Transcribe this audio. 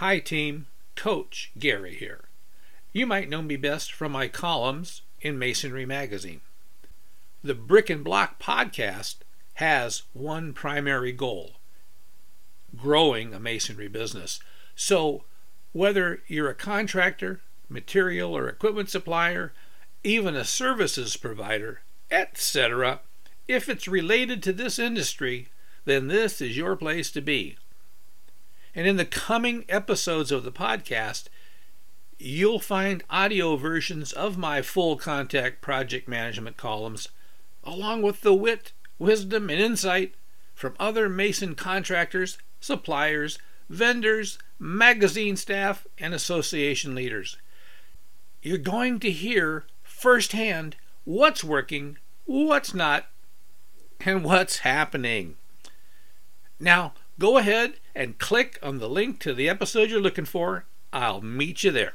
Hi, team. Coach Gary here. You might know me best from my columns in Masonry Magazine. The Brick and Block podcast has one primary goal growing a masonry business. So, whether you're a contractor, material or equipment supplier, even a services provider, etc., if it's related to this industry, then this is your place to be. And in the coming episodes of the podcast, you'll find audio versions of my full contact project management columns, along with the wit, wisdom, and insight from other Mason contractors, suppliers, vendors, magazine staff, and association leaders. You're going to hear firsthand what's working, what's not, and what's happening. Now, go ahead and click on the link to the episode you're looking for. I'll meet you there.